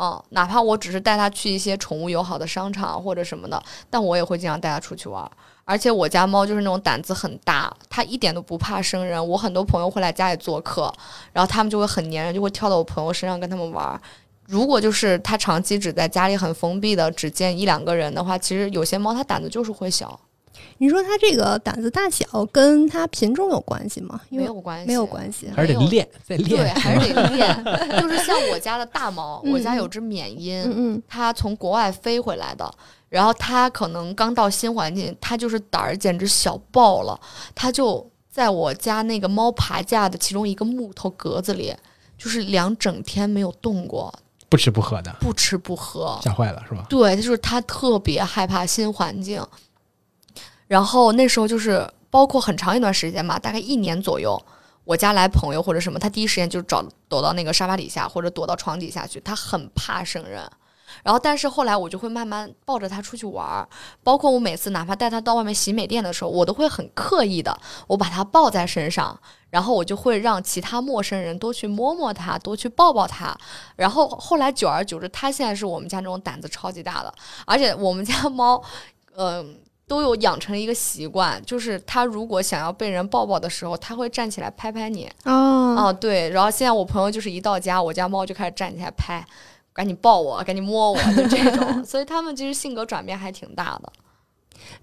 嗯，哪怕我只是带它去一些宠物友好的商场或者什么的，但我也会经常带它出去玩。而且我家猫就是那种胆子很大，它一点都不怕生人。我很多朋友会来家里做客，然后他们就会很粘人，就会跳到我朋友身上跟他们玩。如果就是它长期只在家里很封闭的，只见一两个人的话，其实有些猫它胆子就是会小，你说它这个胆子大小跟它品种有关系吗？没有关系，没有关系。还是得练，再练，对，还是得 [laughs] 练。就是像我家的大猫，我家嗯有只缅因，嗯嗯，他从国外飞回来的，然后它可能刚到新环境，它就是胆儿简直小爆了，它就在我家那个猫爬架的其中一个木头格子里，就是两整天没有动过，不吃不喝的，不吃不喝。吓坏了是吧？对，就是它特别害怕新环境，然后那时候就是包括很长一段时间吧，大概一年左右。我家来朋友或者什么，他第一时间就找躲到那个沙发底下或者躲到床底下去，他很怕生人。然后，但是后来我就会慢慢抱着他出去玩儿，包括我每次哪怕带他到外面洗美店的时候，我都会很刻意的，我把他抱在身上，然后我就会让其他陌生人多去摸摸他，多去抱抱他。然后后来久而久之，他现在是我们家那种胆子超级大的，而且我们家猫，嗯、都有养成一个习惯，就是它如果想要被人抱抱的时候，它会站起来拍拍你。哦，啊，对，然后现在我朋友就是一到家，我家猫就开始站起来拍，赶紧抱我，赶紧摸我，就这种。[laughs] 所以它们其实性格转变还挺大的。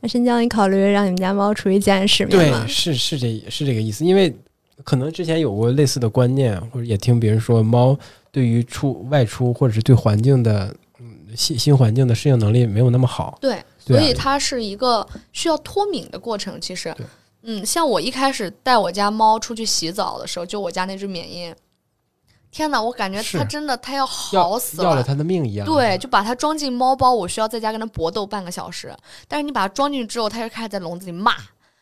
那申江，你考虑让你们家猫出去见世面吗对，？是是这是这个意思。因为可能之前有过类似的观念，或者也听别人说，猫对于出外出或者是对环境的嗯新新环境的适应能力没有那么好。对，所以它是一个需要脱敏的过程。其实，嗯，像我一开始带我家猫出去洗澡的时候，就我家那只缅因，天哪，我感觉它真的它要要好死要了它的命一样。对，，就把它装进猫包，我需要在家跟它搏斗半个小时。但是你把它装进去之后，它就开始在笼子里骂，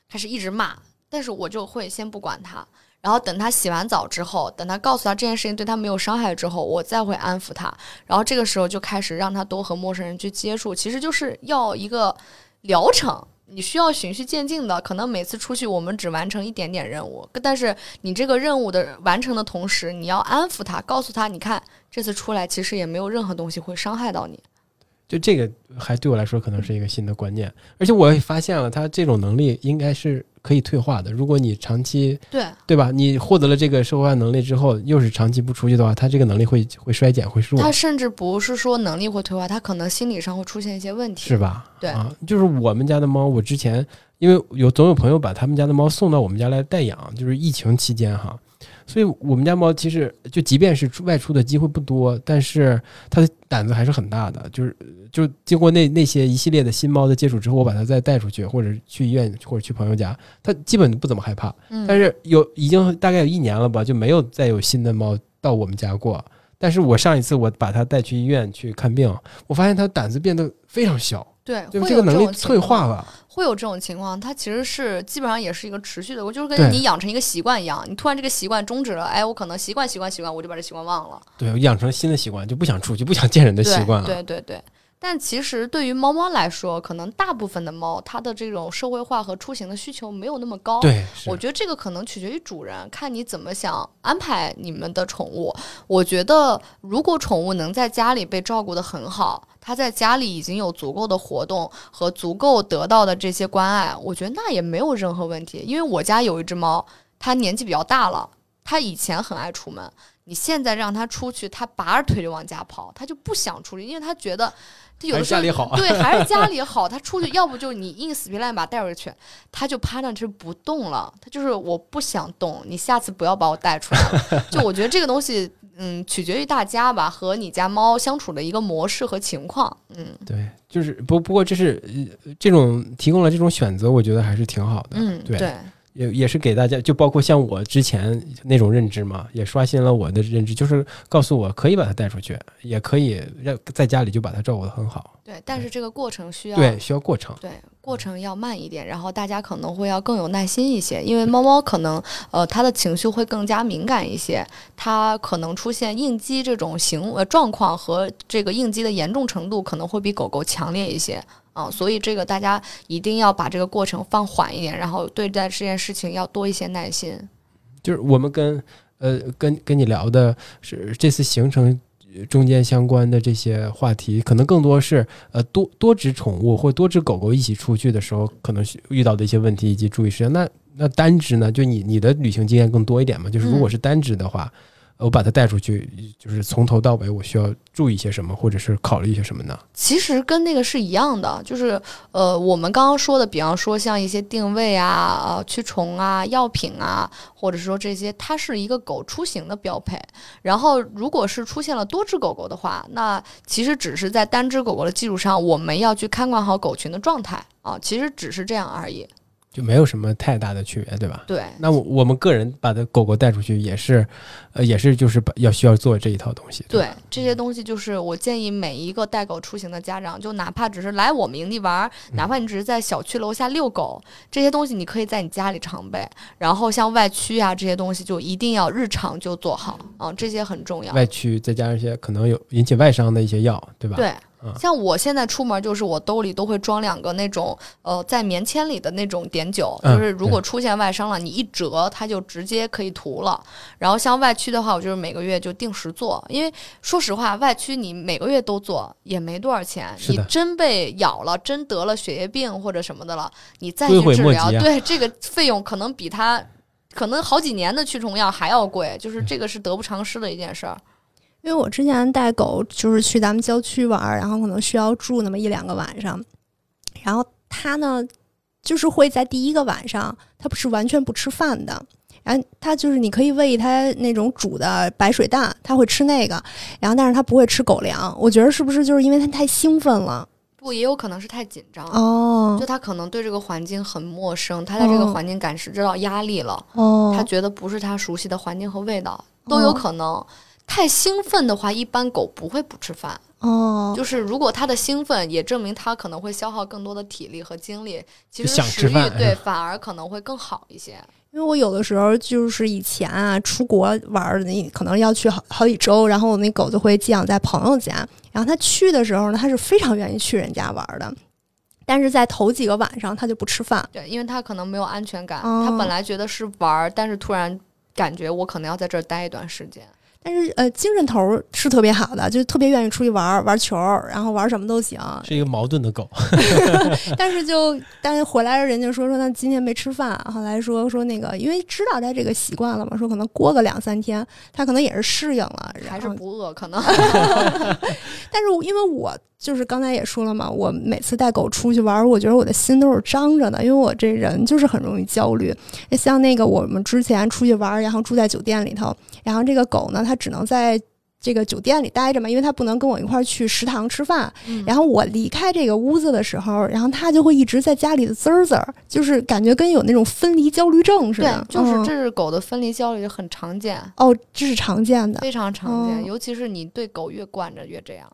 开始一直骂。但是我就会先不管它，然后等他洗完澡之后，等他告诉他这件事情对他没有伤害之后，我再会安抚他。然后这个时候就开始让他多和陌生人去接触，其实就是要一个疗程。你需要循序渐进的，可能每次出去我们只完成一点点任务，但是你这个任务的完成的同时，你要安抚他，告诉他，你看这次出来其实也没有任何东西会伤害到你。就这个还对我来说可能是一个新的观念，而且我也发现了，他这种能力应该是可以退化的。如果你长期对，对吧？你获得了这个社会化能力之后，又是长期不出去的话，他这个能力会会衰减，会弱他，甚至不是说能力会退化，他可能心理上会出现一些问题。是吧？对啊，就是我们家的猫，我之前因为有总有朋友把他们家的猫送到我们家来代养，就是疫情期间哈，所以我们家猫其实就即便是出外出的机会不多，但是它的胆子还是很大的。就是就经过那那些一系列的新猫的接触之后，我把它再带出去，或者去医院或者去朋友家，它基本不怎么害怕。嗯，但是有已经大概有一年了吧，就没有再有新的猫到我们家过。但是我上一次我把它带去医院去看病，我发现它胆子变得非常小，对，就会有这个能力退化，了。会有这种情况。它其实是基本上也是一个持续的，我就是跟你养成一个习惯一样，你突然这个习惯终止了，哎，我可能习惯习惯习惯，我就把这习惯忘了。对，我养成新的习惯，就不想出去，不想见人的习惯了。对对对对。但其实对于猫猫来说，可能大部分的猫，它的这种社会化和出行的需求没有那么高。对，我觉得这个可能取决于主人，看你怎么想安排你们的宠物。我觉得，如果宠物能在家里被照顾得很好，它在家里已经有足够的活动和足够得到的这些关爱，我觉得那也没有任何问题。因为我家有一只猫，它年纪比较大了，它以前很爱出门，你现在让他出去，他拔着腿就往家跑，他就不想出去，因为他觉得。它有的时候家里好。对，还是家里好。他出去，要不就你硬死皮赖脸把他带回去，他就趴那就不动了。他就是我不想动，你下次不要把我带出来了。就我觉得这个东西，嗯，取决于大家吧，和你家猫相处的一个模式和情况。嗯对，就是不不过这是呃这种提供了这种选择，我觉得还是挺好的。嗯，对对也也是给大家，就包括像我之前那种认知嘛，也刷新了我的认知，就是告诉我可以把它带出去，也可以让在家里就把它照顾得很好。对，但是这个过程需要对，需要过程。对，过程要慢一点，然后大家可能会要更有耐心一些，因为猫猫可能呃它的情绪会更加敏感一些，它可能出现应激这种行呃状况和这个应激的严重程度可能会比狗狗强烈一些。啊、所以这个大家一定要把这个过程放缓一点，然后对待这件事情要多一些耐心。就是我们跟呃跟跟你聊的是这次行程呃中间相关的这些话题，可能更多是呃多多只宠物或多只狗狗一起出去的时候，可能是遇到的一些问题以及注意事项。那那单只呢？就你你的旅行经验更多一点嘛？就是如果是单只的话，我把它带出去，就是从头到尾我需要注意些什么，或者是考虑一些什么呢？其实跟那个是一样的，就是呃，我们刚刚说的，比方说像一些定位啊、呃驱虫啊、药品啊，或者说这些，它是一个狗出行的标配。然后，如果是出现了多只狗狗的话，那其实只是在单只狗狗的基础上，我们要去看管好狗群的状态啊，其实只是这样而已。就没有什么太大的区别，对吧？对，那我我们个人把它狗狗带出去，也是，呃，也是就是把要需要做这一套东西。吧对，这些东西就是我建议每一个带狗出行的家长，就哪怕只是来我们营地玩，哪怕你只是在小区楼下遛狗，这些东西你可以在你家里常备。然后像外驱啊这些东西，就一定要日常就做好啊，这些很重要。外驱再加上一些可能有引起外伤的一些药，对吧？对嗯，像我现在出门，就是我兜里都会装两个那种呃在棉签里的那种碘酒，嗯就是如果出现外伤了，你一折它就直接可以涂了。然后像外驱的话，我就是每个月就定时做，因为说实话，外驱你每个月都做也没多少钱，你真被咬了，真得了血液病或者什么的了，你再去治疗，对这个费用可能比它。可能好几年的驱虫药还要贵，就是嗯这个是得不偿失的一件事儿。因为我之前带狗就是去咱们郊区玩儿，然后可能需要住那么一两个晚上，然后它呢就是会在第一个晚上，它不是完全不吃饭的。然后它就是你可以喂它那种煮的白水蛋，它会吃那个，然后但是它不会吃狗粮。我觉得是不是就是因为它太兴奋了？不，也有可能是太紧张。哦就它可能对这个环境很陌生，它在这个哦环境感知到压力了，哦，他觉得不是它熟悉的环境和味道，都有可能。太兴奋的话，一般狗不会不吃饭。哦，就是如果它的兴奋，也证明它可能会消耗更多的体力和精力，其实食欲对反而可能会更好一些。因为我有的时候就是以前啊出国玩儿，你可能要去好好几周，然后我那狗就会寄养在朋友家。然后它去的时候呢，它是非常愿意去人家玩儿的，但是在头几个晚上它就不吃饭。对，因为它可能没有安全感，哦它本来觉得是玩儿，但是突然感觉我可能要在这儿待一段时间。但是呃，精神头儿是特别好的，就特别愿意出去玩儿玩球儿，然后玩什么都行。是一个矛盾的狗。[laughs] 但是就但是回来人家说说他今天没吃饭，后来说说那个因为知道他这个习惯了嘛，说可能过个两三天，他可能也是适应了，还是不饿，可能 [laughs] [laughs] 但是因为我就是刚才也说了嘛，我每次带狗出去玩儿，我觉得我的心都是张着的，因为我这人就是很容易焦虑。像那个我们之前出去玩儿，然后住在酒店里头，然后这个狗呢，它只能在这个酒店里待着嘛，因为他不能跟我一块儿去食堂吃饭。嗯然后我离开这个屋子的时候，然后他就会一直在家里的滋儿滋儿，就是感觉跟有那种分离焦虑症似的对的。，就是嗯这是狗的分离焦虑很常见，哦，这是常见的。非常常见，哦尤其是你对狗越惯着越这样。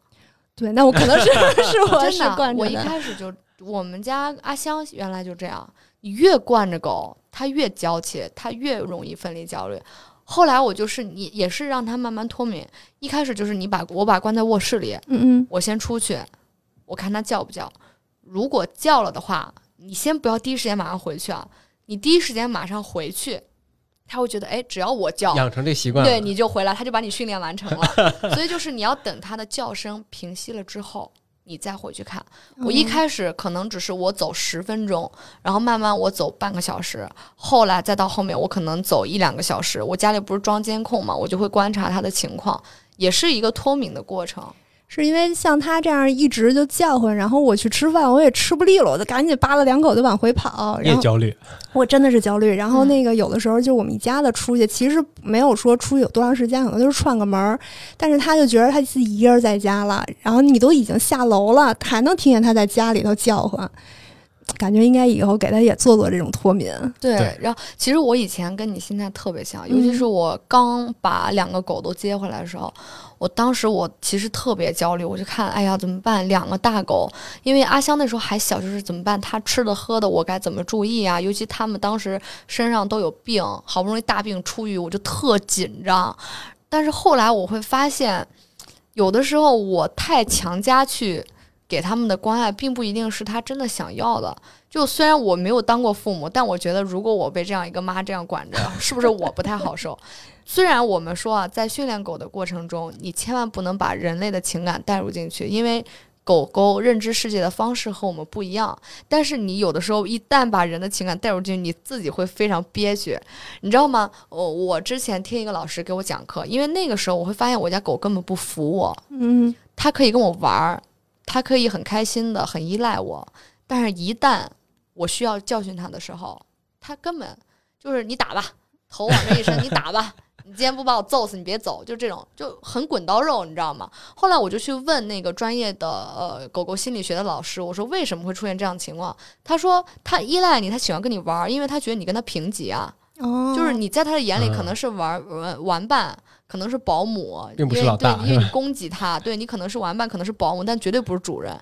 对，那我可能是 [laughs] 是我是真的，我一。开始就，我们家阿香原来就这样，你越惯着狗，它越娇气，它越容易分离焦虑。后来我就是你也是让它慢慢脱敏，一开始就是你把我把关在卧室里，嗯嗯我先出去，我看它叫不叫。如果叫了的话，你先不要第一时间马上回去啊，你第一时间马上回去，它会觉得哎，只要我叫，养成这习惯，对，你就回来，他就把你训练完成了。所以就是你要等它的叫声平息了之后，你再回去看。我一开始可能只是我走十分钟，然后慢慢我走半个小时，后来再到后面我可能走一两个小时。我家里不是装监控嘛，我就会观察他的情况，也是一个脱敏的过程。是因为像他这样一直就叫唤，然后我去吃饭，我也吃不利落，我就赶紧扒拉两口就往回跑，然后也焦虑。我真的是焦虑。然后嗯那个有的时候就我们一家子出去，其实没有说出去有多长时间，可能就是串个门儿，但是他就觉得他自己一个人在家了，然后你都已经下楼了，还能听见他在家里头叫唤，感觉应该以后给他也做做这种脱敏。对，对然后其实我以前跟你心态特别像，尤其是我刚把两个狗都接回来的时候，我当时我其实特别焦虑，我就看，哎呀，怎么办？两个大狗，因为阿香那时候还小，就是怎么办？它吃的喝的我该怎么注意啊？尤其他们当时身上都有病，好不容易大病初愈，我就特紧张。但是后来我会发现，有的时候我太强加去给他们的关爱，并不一定是他真的想要的。就虽然我没有当过父母，但我觉得如果我被这样一个妈这样管着，是不是我不太好受？虽然我们说啊，在训练狗的过程中，你千万不能把人类的情感带入进去，因为狗狗认知世界的方式和我们不一样。但是你有的时候一旦把人的情感带入进去，你自己会非常憋屈，你知道吗？我我之前听一个老师给我讲课，因为那个时候我会发现我家狗根本不服我，嗯，它可以跟我玩儿，它可以很开心的、很依赖我，但是一旦我需要教训它的时候，它根本就是你打吧，头往这一伸，你打吧。[laughs] 你今天不把我揍死，你别走，就这种就很滚刀肉，你知道吗？后来我就去问那个专业的呃狗狗心理学的老师，我说为什么会出现这样的情况？他说他依赖你，他喜欢跟你玩儿，因为他觉得你跟他平级啊，哦，就是你在他的眼里嗯可能是玩玩玩伴，可能是保姆，并不是因为老大对，因为你供给他，对你可能是玩伴，可能是保姆，但绝对不是主人。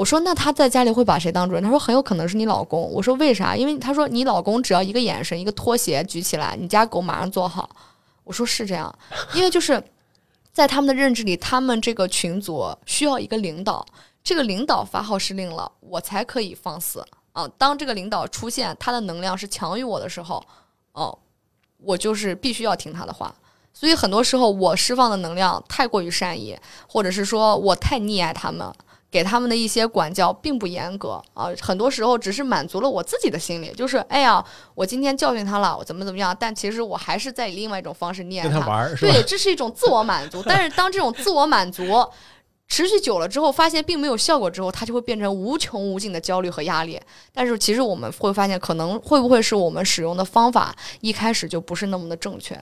我说那他在家里会把谁当主人？他说很有可能是你老公。我说为啥？因为他说你老公只要一个眼神，一个拖鞋举起来，你家狗马上坐好。我说是这样，因为就是在他们的认知里，他们这个群组需要一个领导，这个领导发号施令了，我才可以放肆啊。当这个领导出现，他的能量是强于我的时候，哦，我就是必须要听他的话。所以很多时候，我释放的能量太过于善意，或者是说我太溺爱他们，给他们的一些管教并不严格啊。很多时候只是满足了我自己的心理，就是哎呀，我今天教训他了，我怎么怎么样，但其实我还是在以另外一种方式溺爱跟他玩儿是吧？对，这是一种自我满足。但是当这种自我满足持续久了之后，发现并没有效果之后，它就会变成无穷无尽的焦虑和压力。但是其实我们会发现，可能会不会是我们使用的方法一开始就不是那么的正确？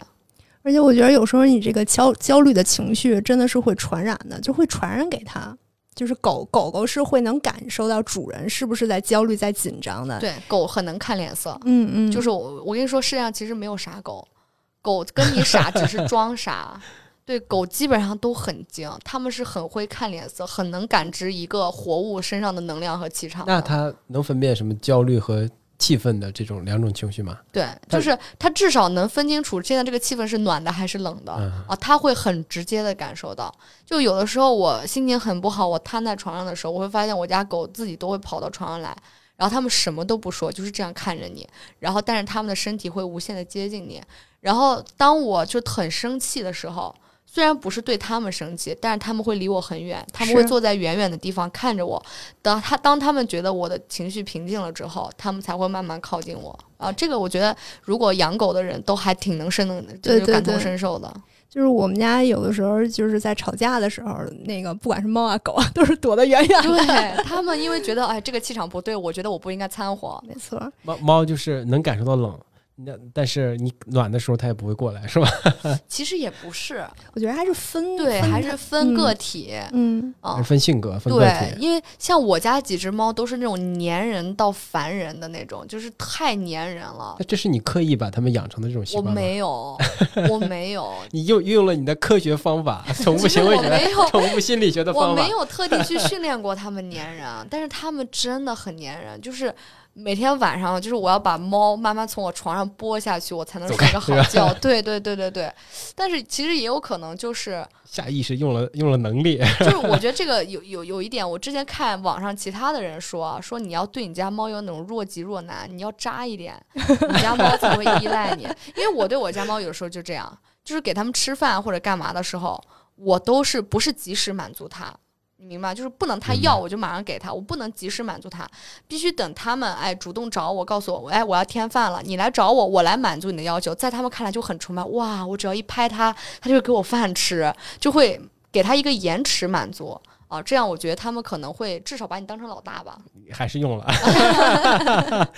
而且我觉得有时候你这个焦焦虑的情绪真的是会传染的，就会传染给他。就是狗狗狗是会能感受到主人是不是在焦虑、在紧张的。，对，狗很能看脸色。嗯嗯，就是我，我跟你说，世界上其实没有傻狗，狗跟你傻只是装傻。对，狗基本上都很精，它们是很会看脸色，很能感知一个活物身上的能量和气场。那它能分辨什么焦虑和气氛的这种两种情绪嘛？对，就是他至少能分清楚现在这个气氛是暖的还是冷的、嗯啊，他会很直接的感受到。就有的时候我心情很不好，我瘫在床上的时候，我会发现我家狗自己都会跑到床上来，然后他们什么都不说，就是这样看着你，然后但是他们的身体会无限的接近你。然后当我就很生气的时候。虽然不是对他们生气，但是他们会离我很远，他们会坐在远远的地方看着我。当他当他们觉得我的情绪平静了之后，他们才会慢慢靠近我。啊，这个我觉得，如果养狗的人都还挺能深能，就是感同身受的。就是我们家有的时候就是在吵架的时候，那个不管是猫啊狗啊，都是躲得远远的。对 [laughs] 他们，因为觉得哎，这个气场不对，我觉得我不应该掺和。没错，猫猫就是能感受到冷，那但是你暖的时候它也不会过来，是吧？[laughs] 其实也不是，我觉得还是分对，分还是分嗯个体。嗯，分性格，分个对，体。因为像我家几只猫都是那种粘人到烦人的那种，就是太粘人了。那这是你刻意把它们养成的这种习我惯吗？没有，[laughs] 我没有，[laughs] 你用运用了你的科学方法，宠物行为我没学、有宠物心理学的我方法我没。有特地去训练过它们粘人，但是它们真的很粘人，就是。每天晚上，就是我要把猫慢慢从我床上拨下去，我才能睡个好觉。对对对对对，但是其实也有可能就是 [laughs] 下意识用了用了能力，[laughs] 就是我觉得这个有有有一点，我之前看网上其他的人说啊，说你要对你家猫有那种若即若难，你要扎一点，你家猫才会依赖你。因为我对我家猫有时候就这样，就是给它们吃饭或者干嘛的时候，我都是不是及时满足它。你明白，就是不能他要我就马上给他，我不能及时满足他，必须等他们哎主动找我，告诉我哎我要添饭了，你来找我，我来满足你的要求，在他们看来就很崇拜哇，我只要一拍他，他就会给我饭吃，就会给他一个延迟满足啊，这样我觉得他们可能会至少把你当成老大吧。还是用了。[laughs]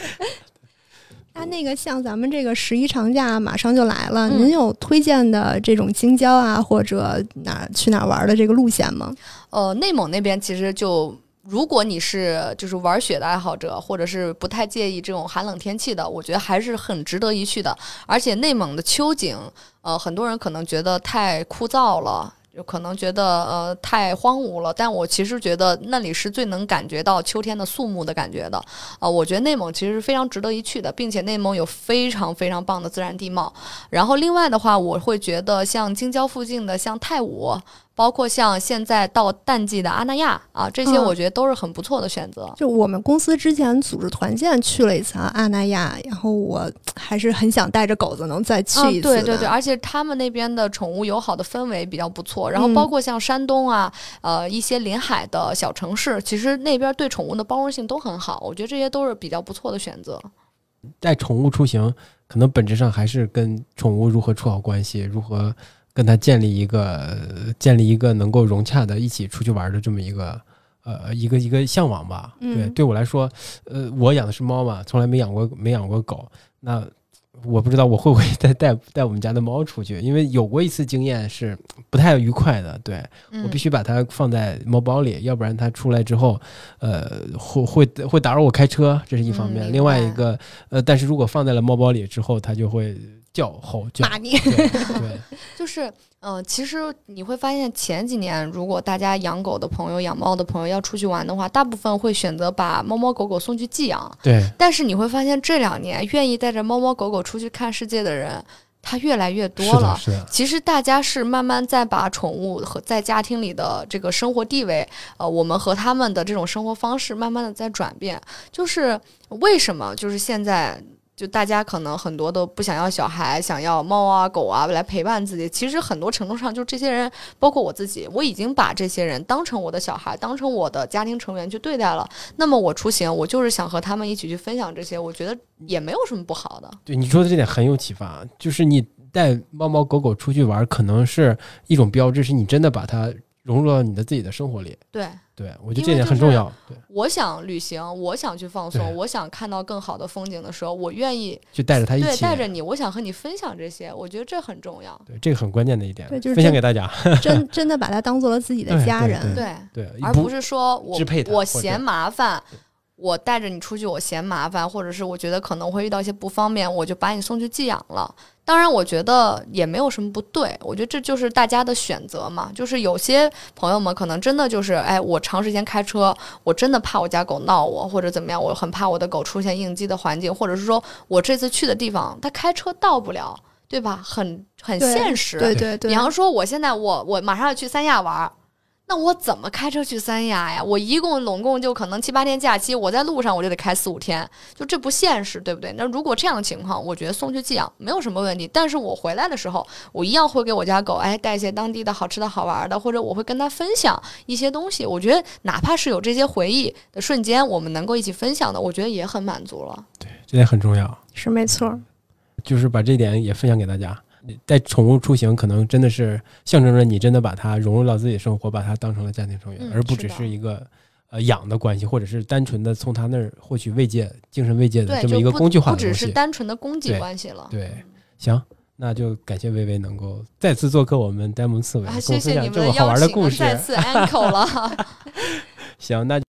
那那个像咱们这个十一长假马上就来了，嗯您有推荐的这种京郊啊，或者哪儿去哪儿玩的这个路线吗？呃，内蒙那边其实就。如果你是就是玩雪的爱好者，或者是不太介意这种寒冷天气的，我觉得还是很值得一去的。而且内蒙的秋景，呃，很多人可能觉得太枯燥了，就可能觉得呃太荒芜了，但我其实觉得那里是最能感觉到秋天的肃穆的感觉的。啊、我觉得内蒙其实是非常值得一去的，并且内蒙有非常非常棒的自然地貌。然后另外的话，我会觉得像京郊附近的像太武，包括像现在到淡季的阿那亚啊，这些嗯我觉得都是很不错的选择。就我们公司之前组织团建去了一次阿那亚，然后我还是很想带着狗子能再去啊，一次的、对对对，而且他们那边的宠物友好的氛围比较不错，然后嗯包括像山东啊，呃一些临海的小城市，其实那边对宠物的包容性都很好，我觉得这些都是比较不错的选择。带宠物出行，可能本质上还是跟宠物如何处好关系，如何跟它建立一个呃建立一个能够融洽的一起出去玩的这么一个呃一个一个向往吧。嗯对，对我来说，呃，我养的是猫嘛，从来没养过没养过狗。那我不知道我会不会再带 [laughs] 带我们家的猫出去，因为有过一次经验是不太愉快的。对嗯我必须把它放在猫包里，要不然它出来之后，呃，会会会打扰我开车，这是一方面。嗯另外一个，呃，但是如果放在了猫包里之后，它就会叫吼叫。骂你。对对，[laughs] 就是，嗯、其实你会发现前几年，如果大家养狗的朋友、养猫的朋友要出去玩的话，大部分会选择把猫猫狗狗送去寄养。对，但是你会发现这两年愿意带着猫猫狗狗出去看世界的人，他越来越多了的，。是的，其实大家是慢慢在把宠物和在家庭里的这个生活地位，呃，我们和他们的这种生活方式慢慢的在转变。就是为什么？就是现在。就大家可能很多都不想要小孩，想要猫啊狗啊来陪伴自己。其实很多程度上，就这些人，包括我自己，我已经把这些人当成我的小孩，当成我的家庭成员去对待了。那么我出行，我就是想和他们一起去分享这些，我觉得也没有什么不好的。对你说的这点很有启发，就是你带猫猫狗狗出去玩，可能是一种标志，是你真的把它融入到你的自己的生活里。对，对我觉得这点很重要。对，我想旅行，我想去放松，我想看到更好的风景的时候，我愿意去带着他一对起，带着你，我想和你分享这些，我觉得这很重要。对，这个很关键的一点，对就是分享给大家。[laughs] 真 [laughs] 真的把它当做了自己的家人。对，对，而不是说我我嫌麻烦，我带着你出去，我嫌麻烦，或者是我觉得可能会遇到一些不方便，我就把你送去寄养了。当然，我觉得也没有什么不对，我觉得这就是大家的选择嘛。就是有些朋友们可能真的就是，哎，我长时间开车，我真的怕我家狗闹我，或者怎么样，我很怕我的狗出现应激的环境，或者是说我这次去的地方，它开车到不了，对吧？很很现实。对对对，比方说，我现在我我马上要去三亚玩儿，那我怎么开车去三亚呀？我一共拢共就可能七八天假期，我在路上我就得开四五天，就这不现实，对不对？那如果这样的情况，我觉得送去寄养没有什么问题。但是我回来的时候，我一样会给我家狗哎带一些当地的好吃的好玩的，或者我会跟它分享一些东西。我觉得哪怕是有这些回忆的瞬间，我们能够一起分享的，我觉得也很满足了。对这点很重要。是没错。就是把这点也分享给大家。带宠物出行，可能真的是象征着你真的把它融入到自己的生活，把它当成了家庭成员，嗯而不只是一个呃养的关系，或者是单纯的从他那儿获取慰藉、精神慰藉的，这么一个工具化不只是。单纯的供给对关系了。对，行，那就感谢薇薇能够再次做客我们呆萌刺猬，啊，跟我谢谢你们分享这么好玩的故事。能再次 uncle 了。[laughs] 行，那。